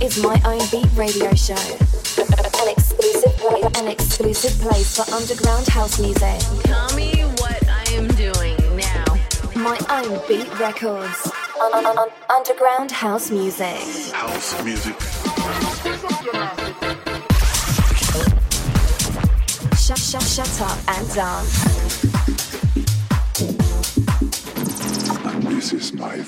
is my own beat radio show. An exclusive, an exclusive place for underground house music. Tell me what I am doing now. My own beat records. Un- un- un- underground house music. House music. Shut, shut, shut up and dance. This is my.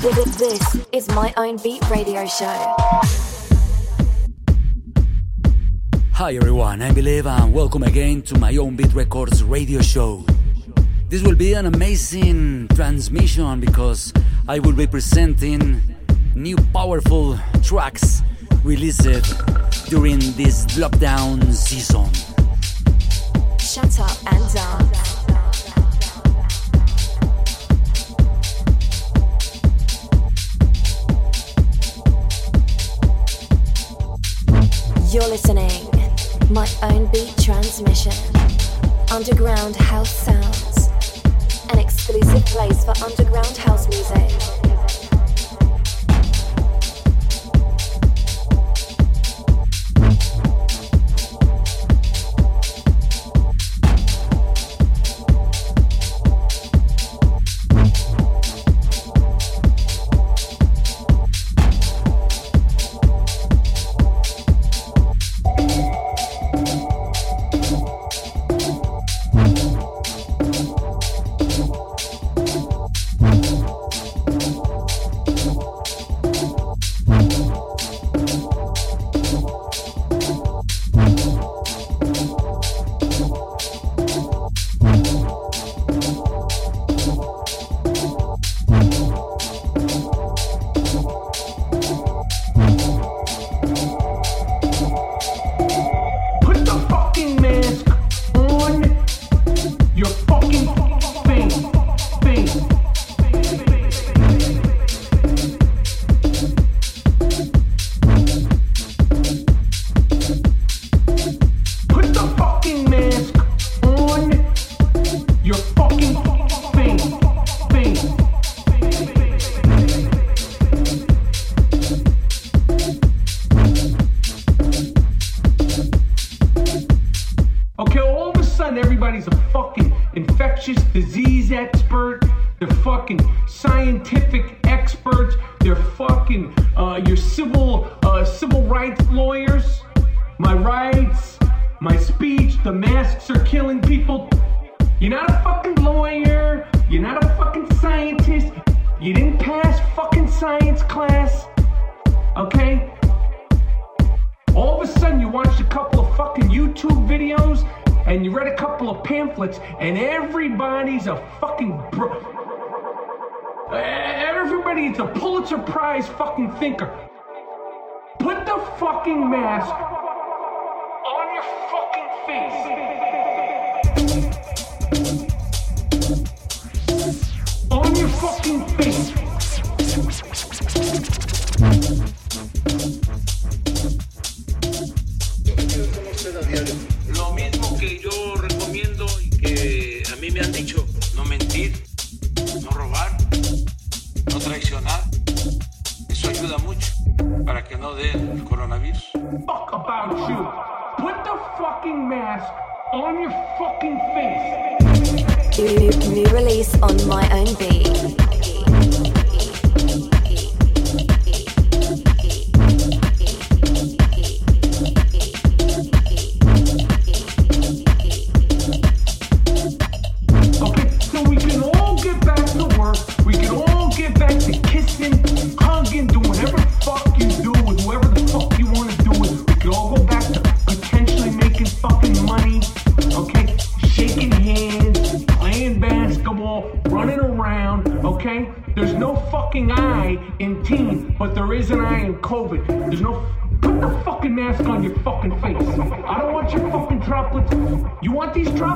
This is my own beat radio show. Hi everyone, I'm and welcome again to my own beat records radio show. This will be an amazing transmission because I will be presenting new powerful tracks released during this lockdown season. Shut up and dance. You're listening. My own beat transmission. Underground house sounds. An exclusive place for underground house music. fucking thinker. Put the fucking mask eyes, on your fucking face. You looped new release on my own beat.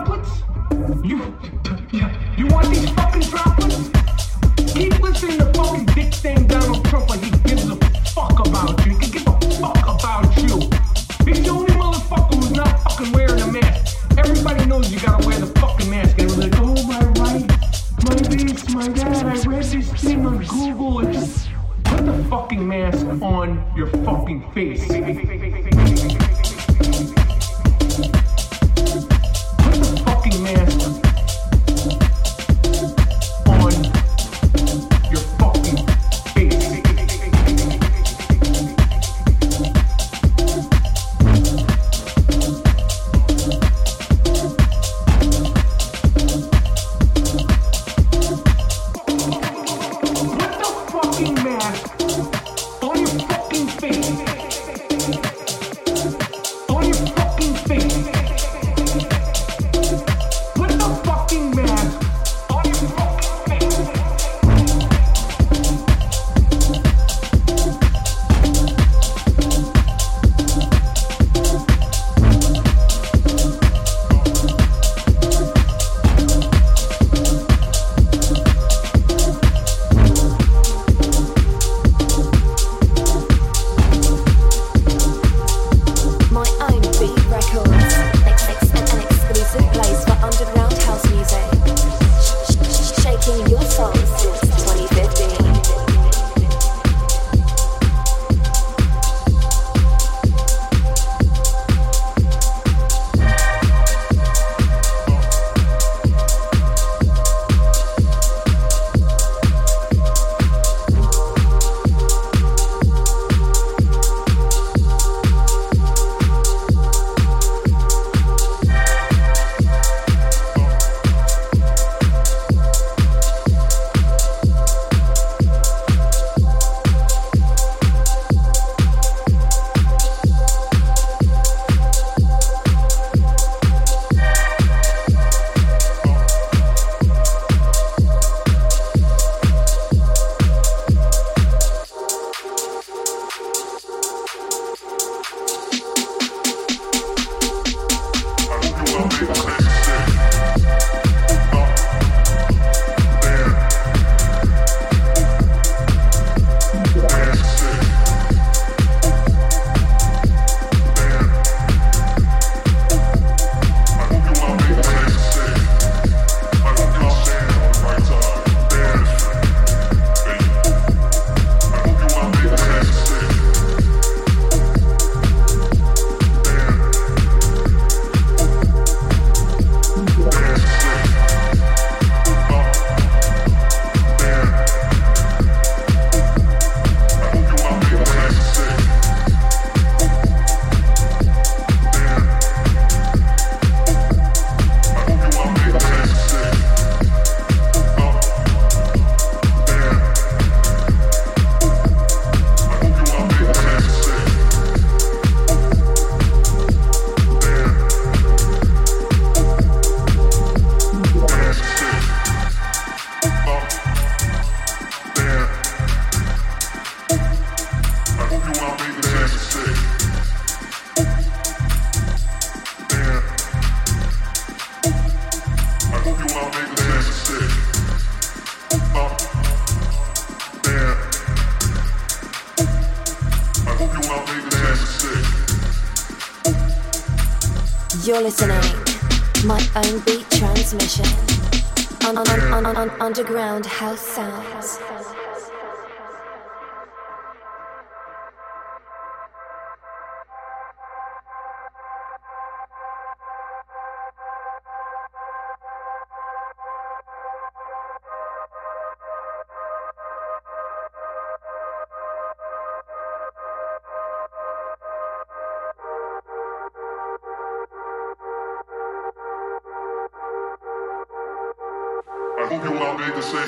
What.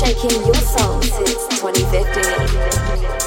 shaking your soul since 2015.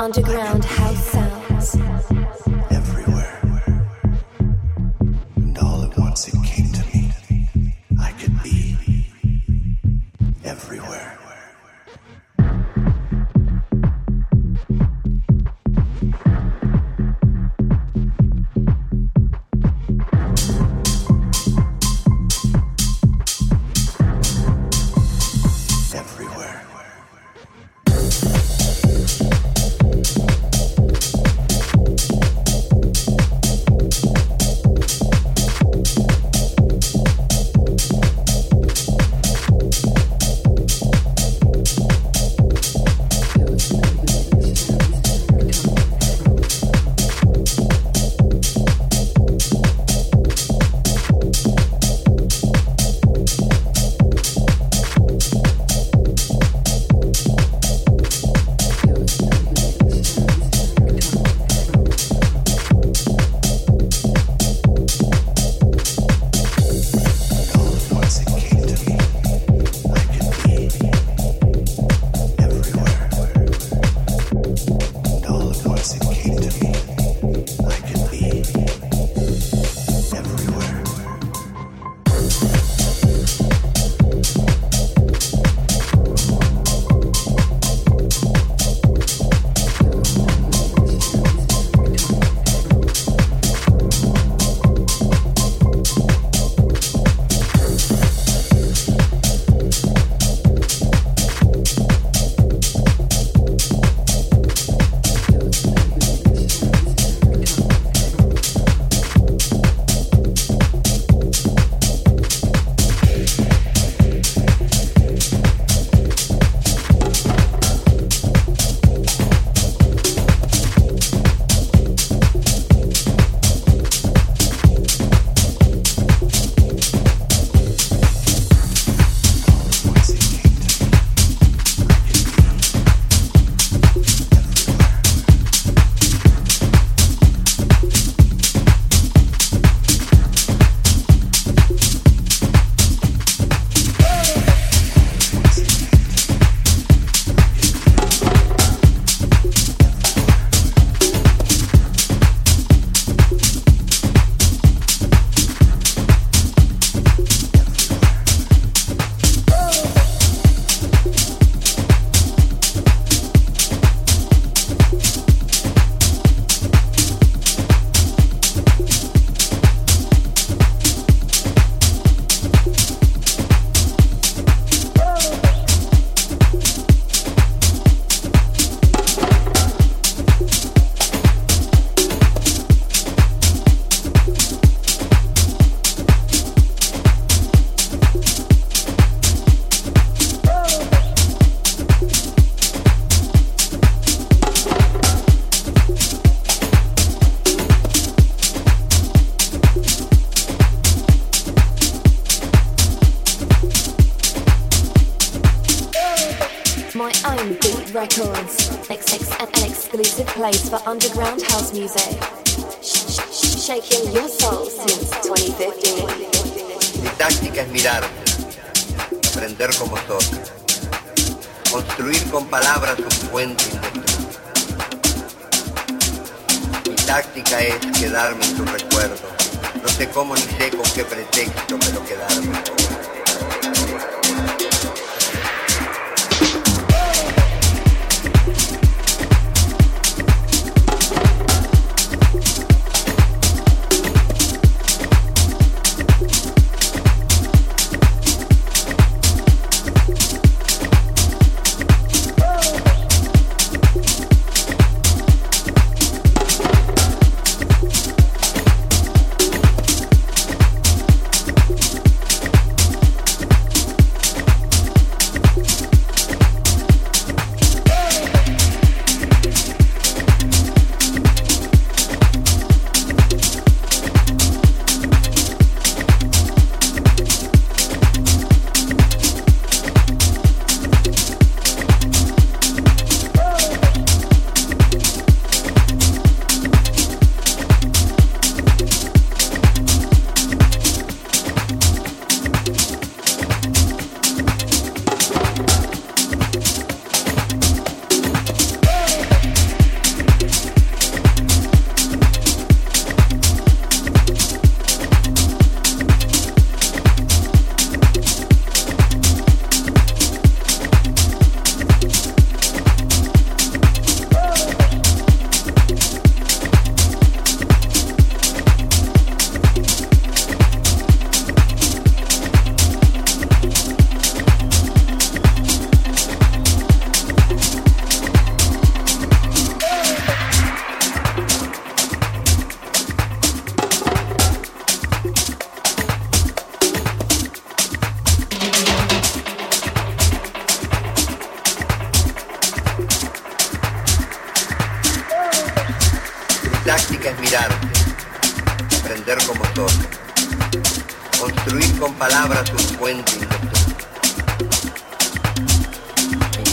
Underground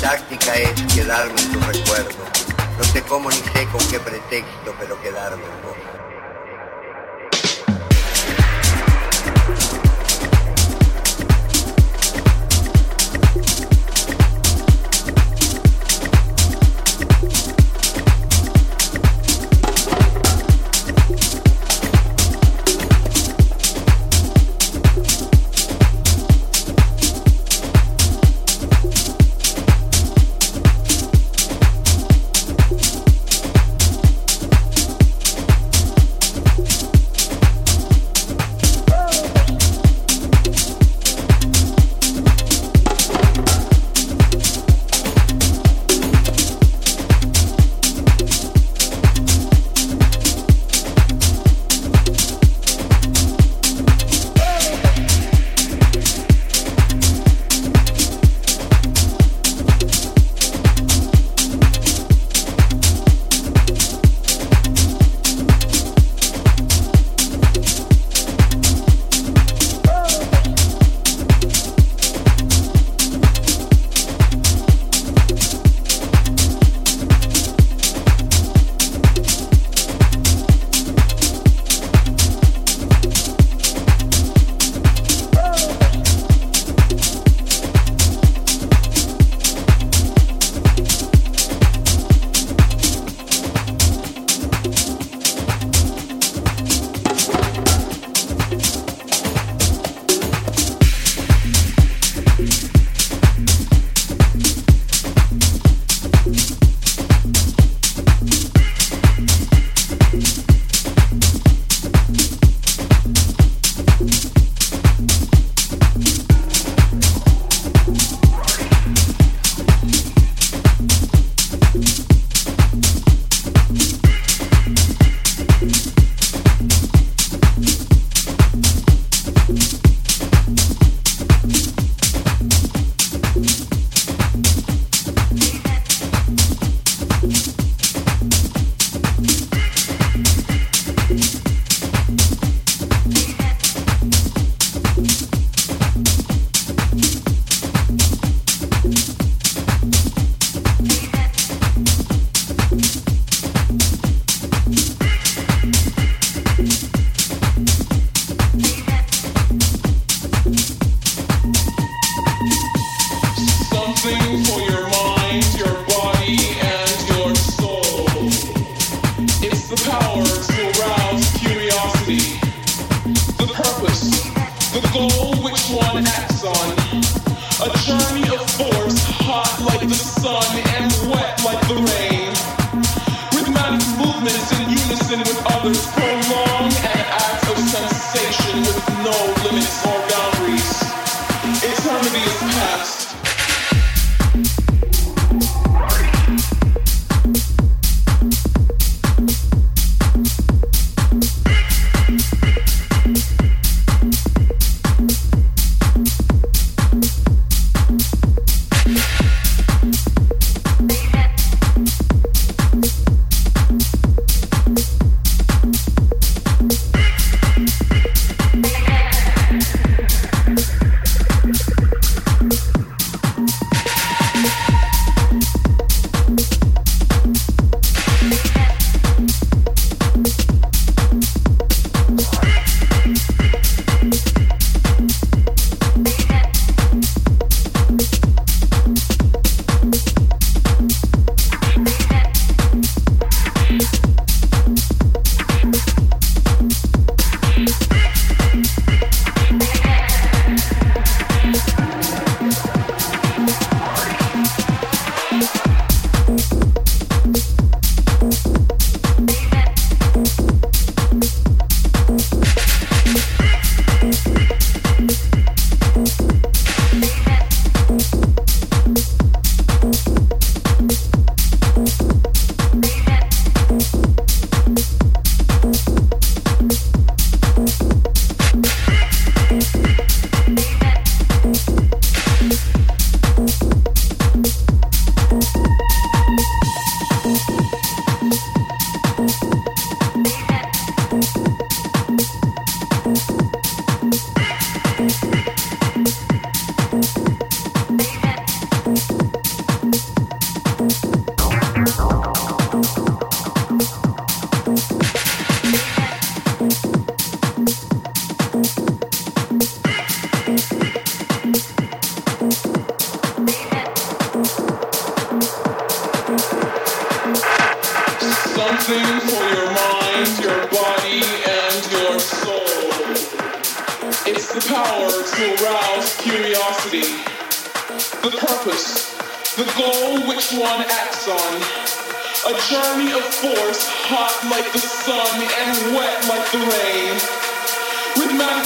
táctica es quedarme en tu recuerdo. No sé cómo ni sé con qué pretexto, pero quedarme en vos.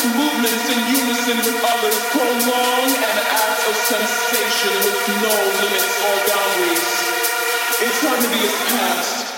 Movements in unison with others prolong an act of sensation with no limits or boundaries. Eternity is past.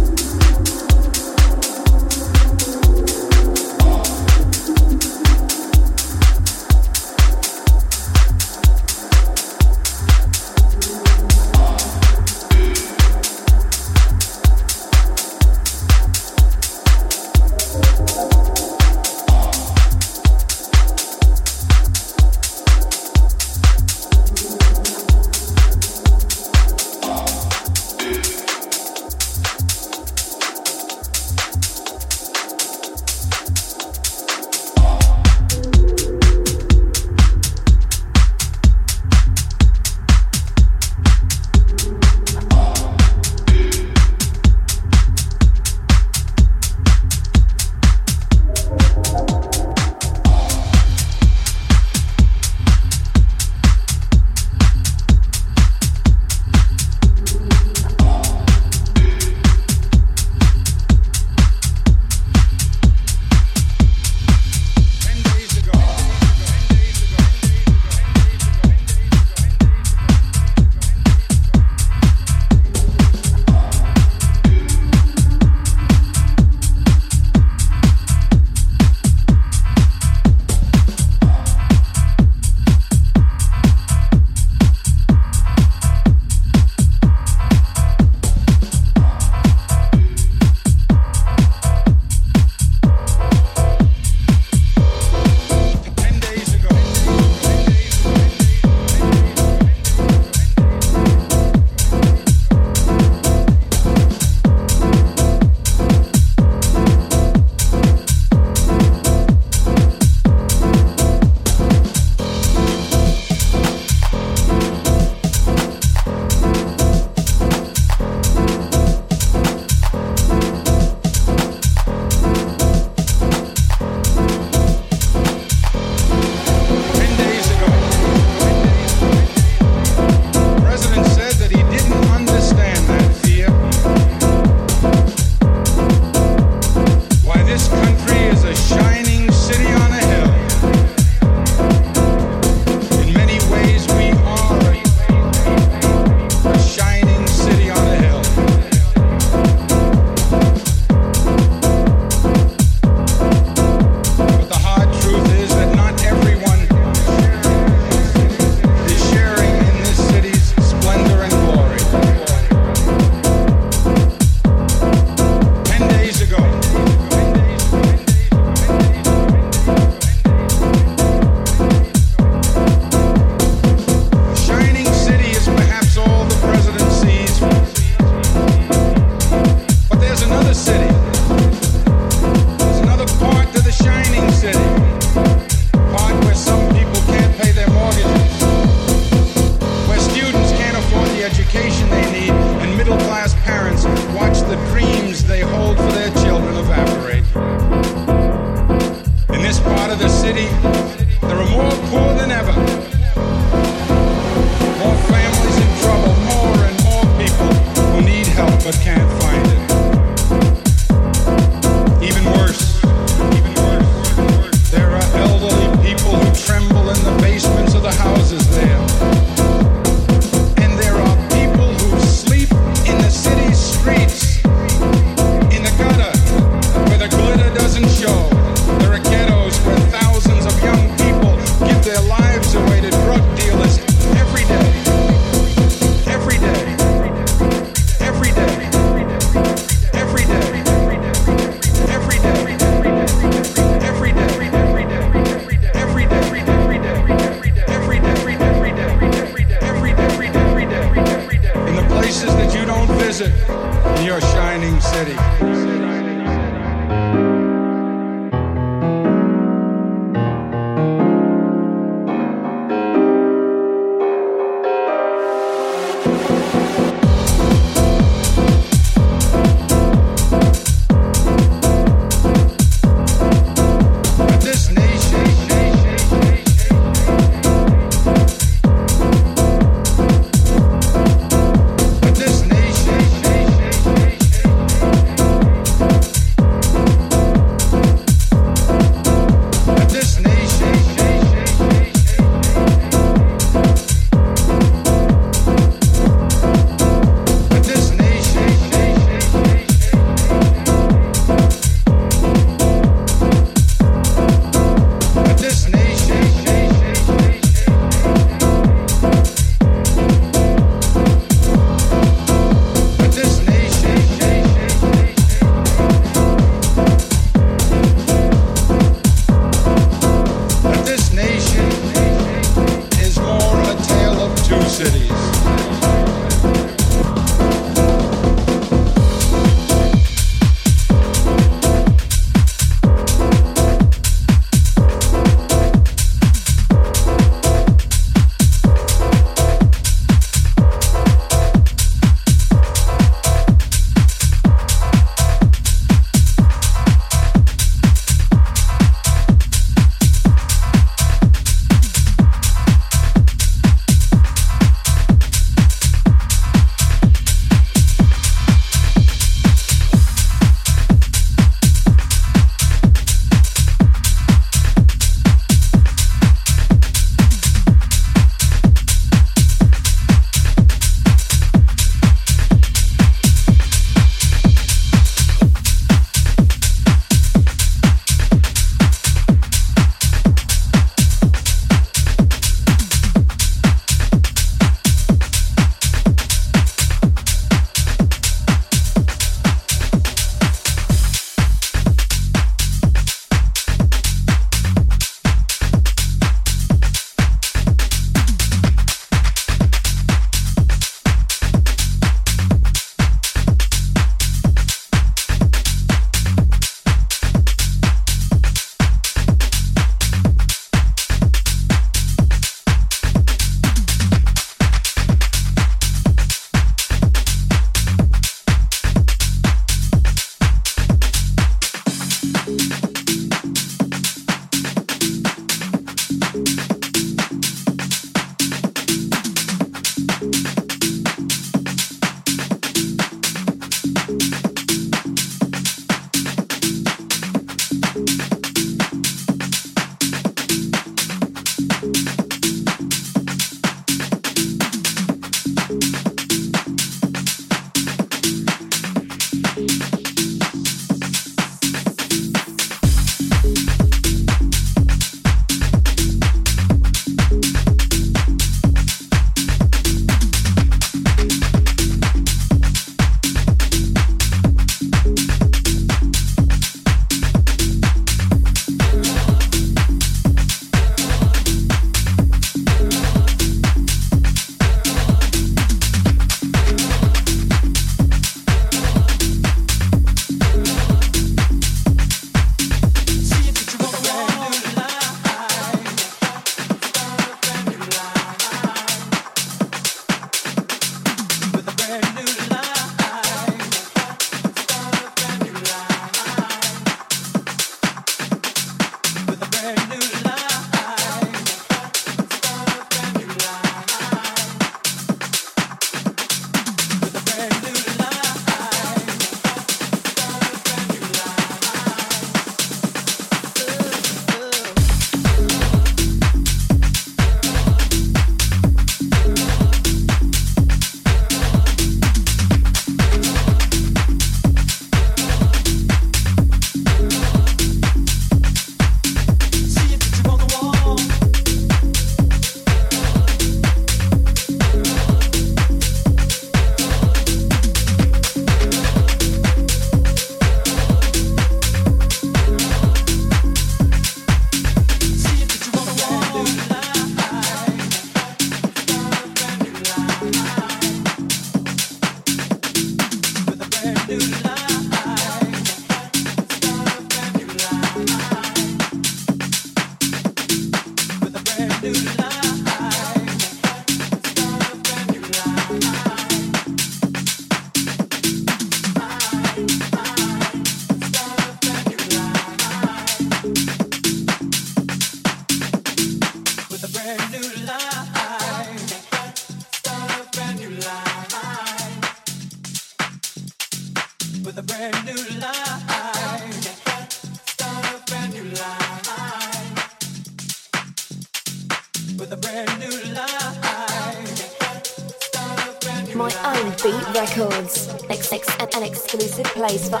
Place for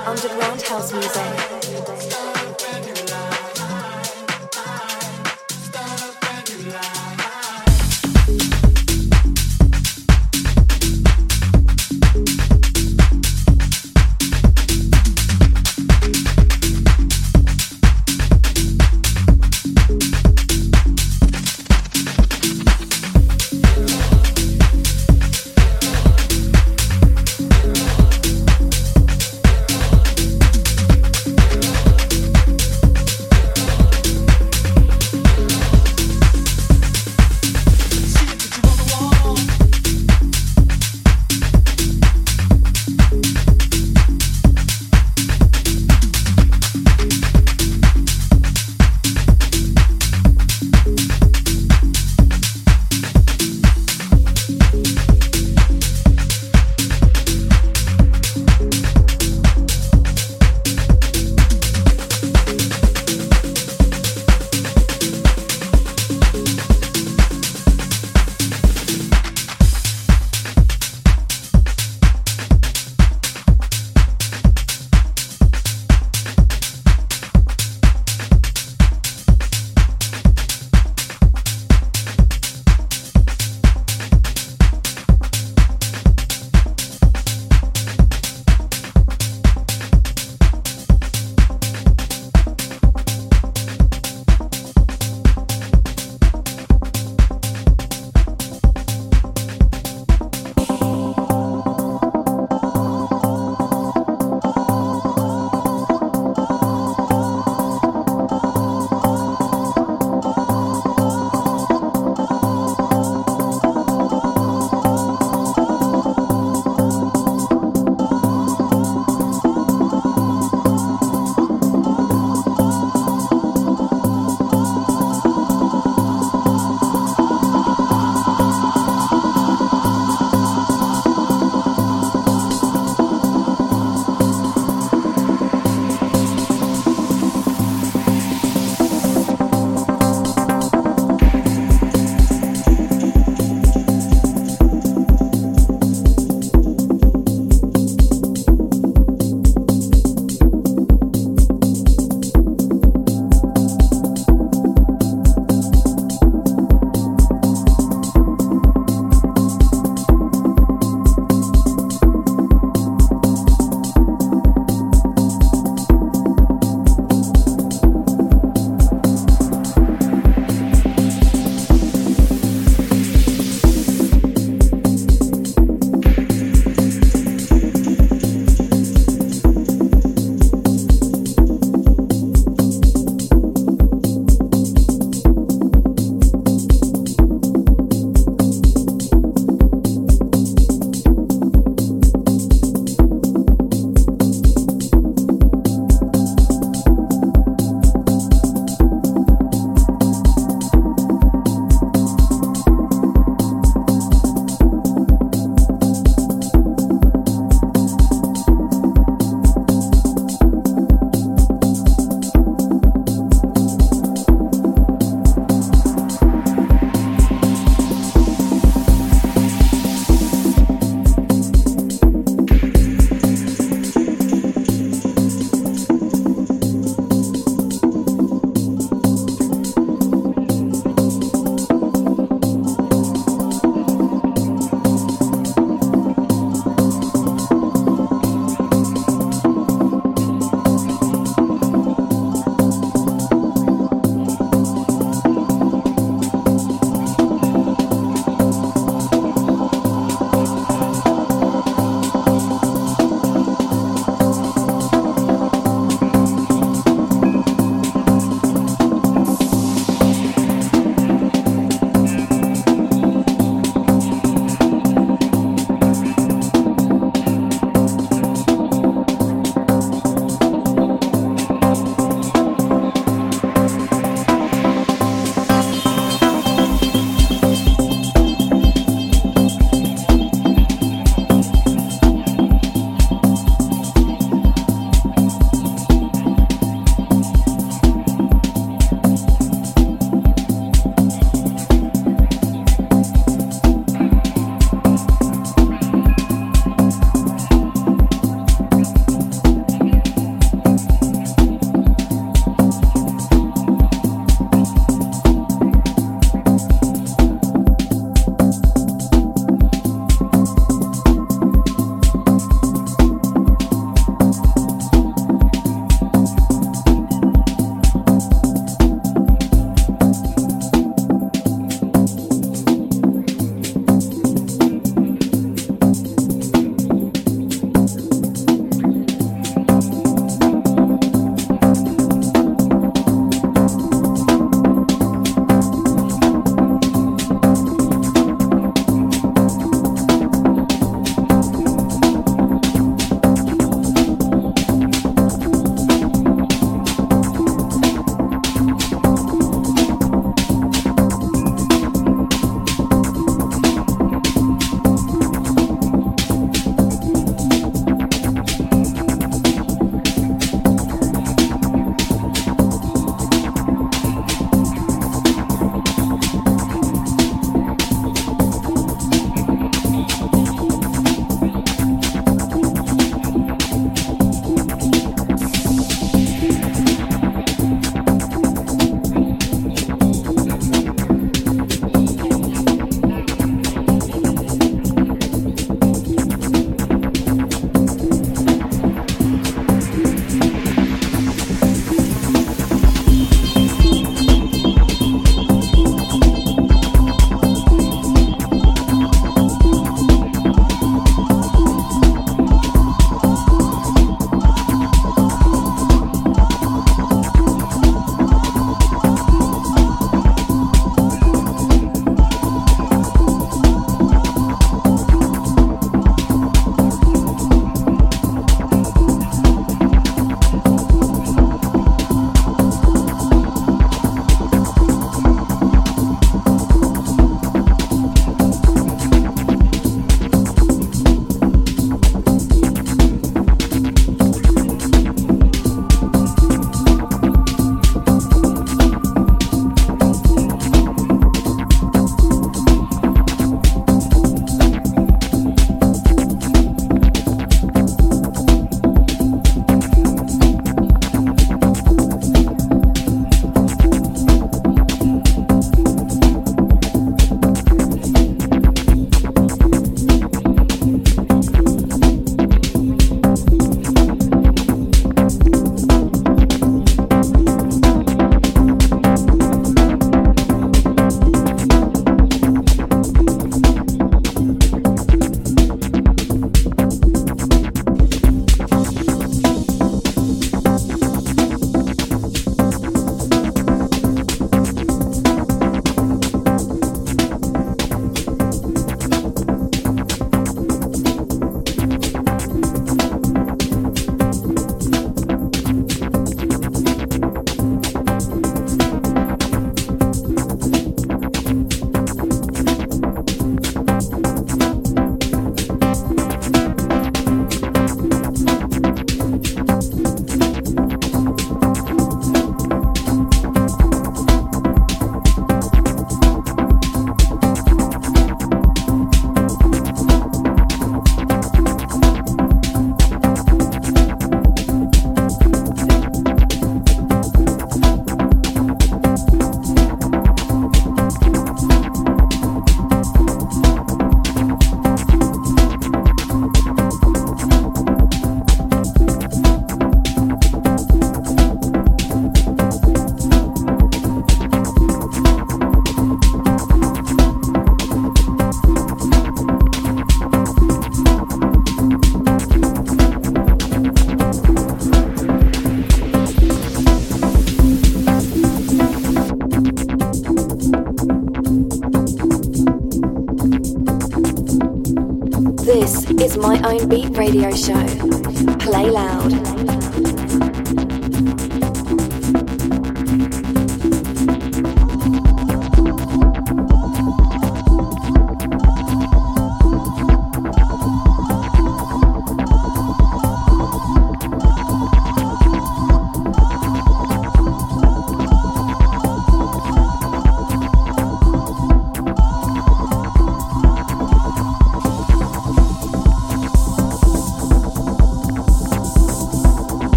show.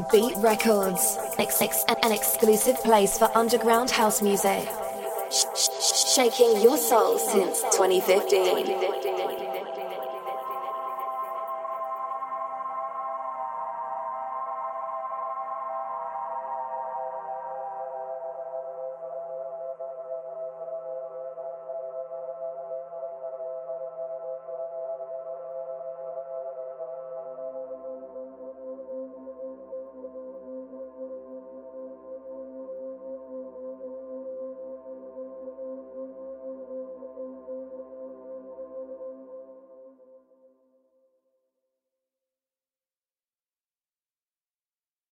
Beat Records, an exclusive place for underground house music. Sh- sh- shaking your soul since 2015.